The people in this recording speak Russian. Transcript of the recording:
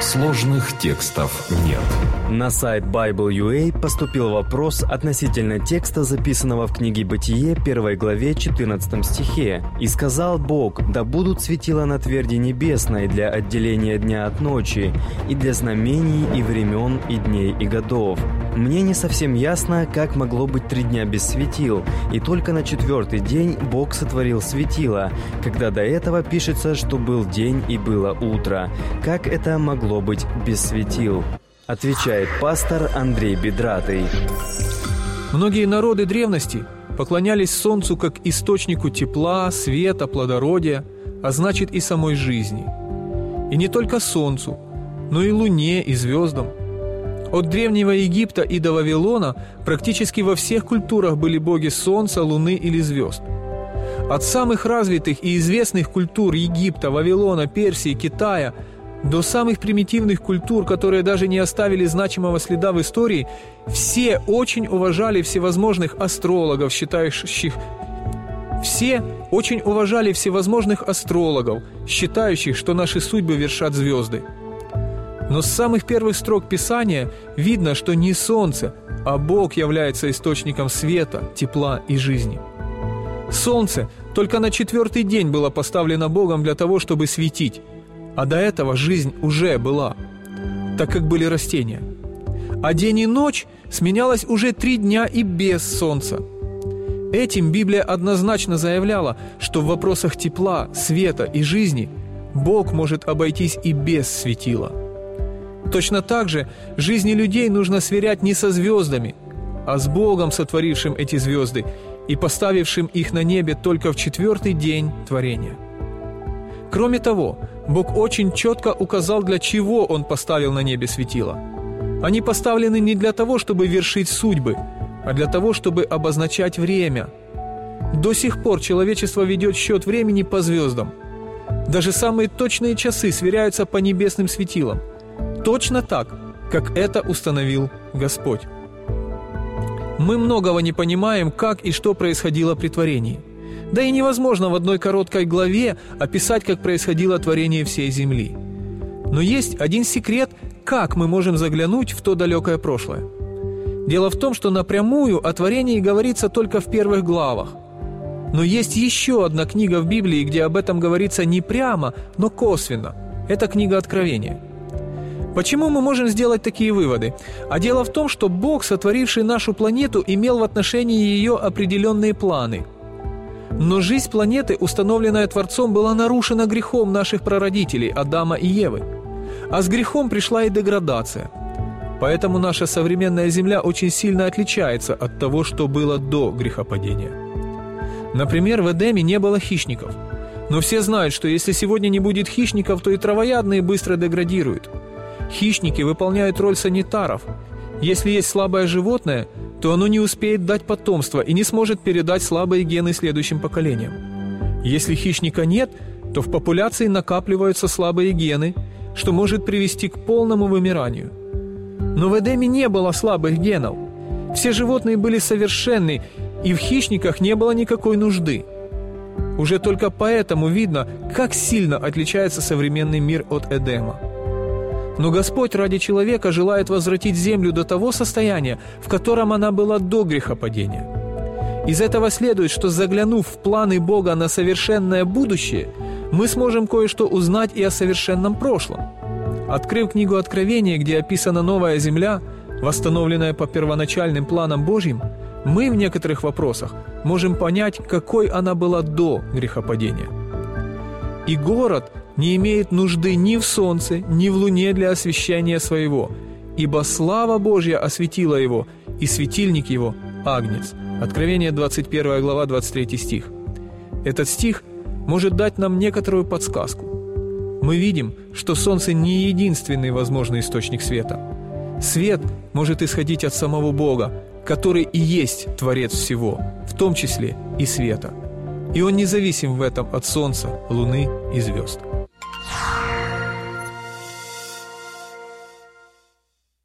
Сложных текстов нет. На сайт Bible.ua поступил вопрос относительно текста, записанного в книге «Бытие» 1 главе 14 стихе. «И сказал Бог, да будут светила на тверди небесной для отделения дня от ночи, и для знамений и времен, и дней, и годов». Мне не совсем ясно, как могло быть три дня без светил, и только на четвертый день Бог сотворил светила, когда до этого пишется, что был день и было утро. Как это могло быть без светил? Отвечает пастор Андрей Бедратый. Многие народы древности поклонялись Солнцу как источнику тепла, света, плодородия, а значит и самой жизни. И не только Солнцу, но и Луне и звездам. От Древнего Египта и до Вавилона практически во всех культурах были боги Солнца, Луны или звезд. От самых развитых и известных культур Египта, Вавилона, Персии, Китая – до самых примитивных культур, которые даже не оставили значимого следа в истории, все очень уважали всевозможных астрологов, считающих все очень уважали всевозможных астрологов, считающих, что наши судьбы вершат звезды. Но с самых первых строк Писания видно, что не Солнце, а Бог является источником света, тепла и жизни. Солнце только на четвертый день было поставлено Богом для того, чтобы светить, а до этого жизнь уже была, так как были растения. А день и ночь сменялась уже три дня и без солнца. Этим Библия однозначно заявляла, что в вопросах тепла, света и жизни Бог может обойтись и без светила. Точно так же жизни людей нужно сверять не со звездами, а с Богом, сотворившим эти звезды и поставившим их на небе только в четвертый день творения. Кроме того, Бог очень четко указал, для чего Он поставил на небе светила. Они поставлены не для того, чтобы вершить судьбы, а для того, чтобы обозначать время. До сих пор человечество ведет счет времени по звездам. Даже самые точные часы сверяются по небесным светилам. Точно так, как это установил Господь. Мы многого не понимаем, как и что происходило при творении. Да и невозможно в одной короткой главе описать, как происходило творение всей Земли. Но есть один секрет, как мы можем заглянуть в то далекое прошлое. Дело в том, что напрямую о творении говорится только в первых главах. Но есть еще одна книга в Библии, где об этом говорится не прямо, но косвенно. Это книга Откровения. Почему мы можем сделать такие выводы? А дело в том, что Бог, сотворивший нашу планету, имел в отношении ее определенные планы – но жизнь планеты, установленная Творцом, была нарушена грехом наших прародителей Адама и Евы. А с грехом пришла и деградация. Поэтому наша современная Земля очень сильно отличается от того, что было до грехопадения. Например, в Эдеме не было хищников. Но все знают, что если сегодня не будет хищников, то и травоядные быстро деградируют. Хищники выполняют роль санитаров. Если есть слабое животное, то оно не успеет дать потомство и не сможет передать слабые гены следующим поколениям. Если хищника нет, то в популяции накапливаются слабые гены, что может привести к полному вымиранию. Но в Эдеме не было слабых генов. Все животные были совершенны, и в хищниках не было никакой нужды. Уже только поэтому видно, как сильно отличается современный мир от Эдема. Но Господь ради человека желает возвратить землю до того состояния, в котором она была до грехопадения. Из этого следует, что заглянув в планы Бога на совершенное будущее, мы сможем кое-что узнать и о совершенном прошлом. Открыв книгу Откровения, где описана новая земля, восстановленная по первоначальным планам Божьим, мы в некоторых вопросах можем понять, какой она была до грехопадения. И город, не имеет нужды ни в солнце, ни в луне для освещения своего, ибо слава Божья осветила его, и светильник его – Агнец». Откровение 21 глава 23 стих. Этот стих может дать нам некоторую подсказку. Мы видим, что солнце не единственный возможный источник света. Свет может исходить от самого Бога, который и есть Творец всего, в том числе и света. И он независим в этом от солнца, луны и звезд.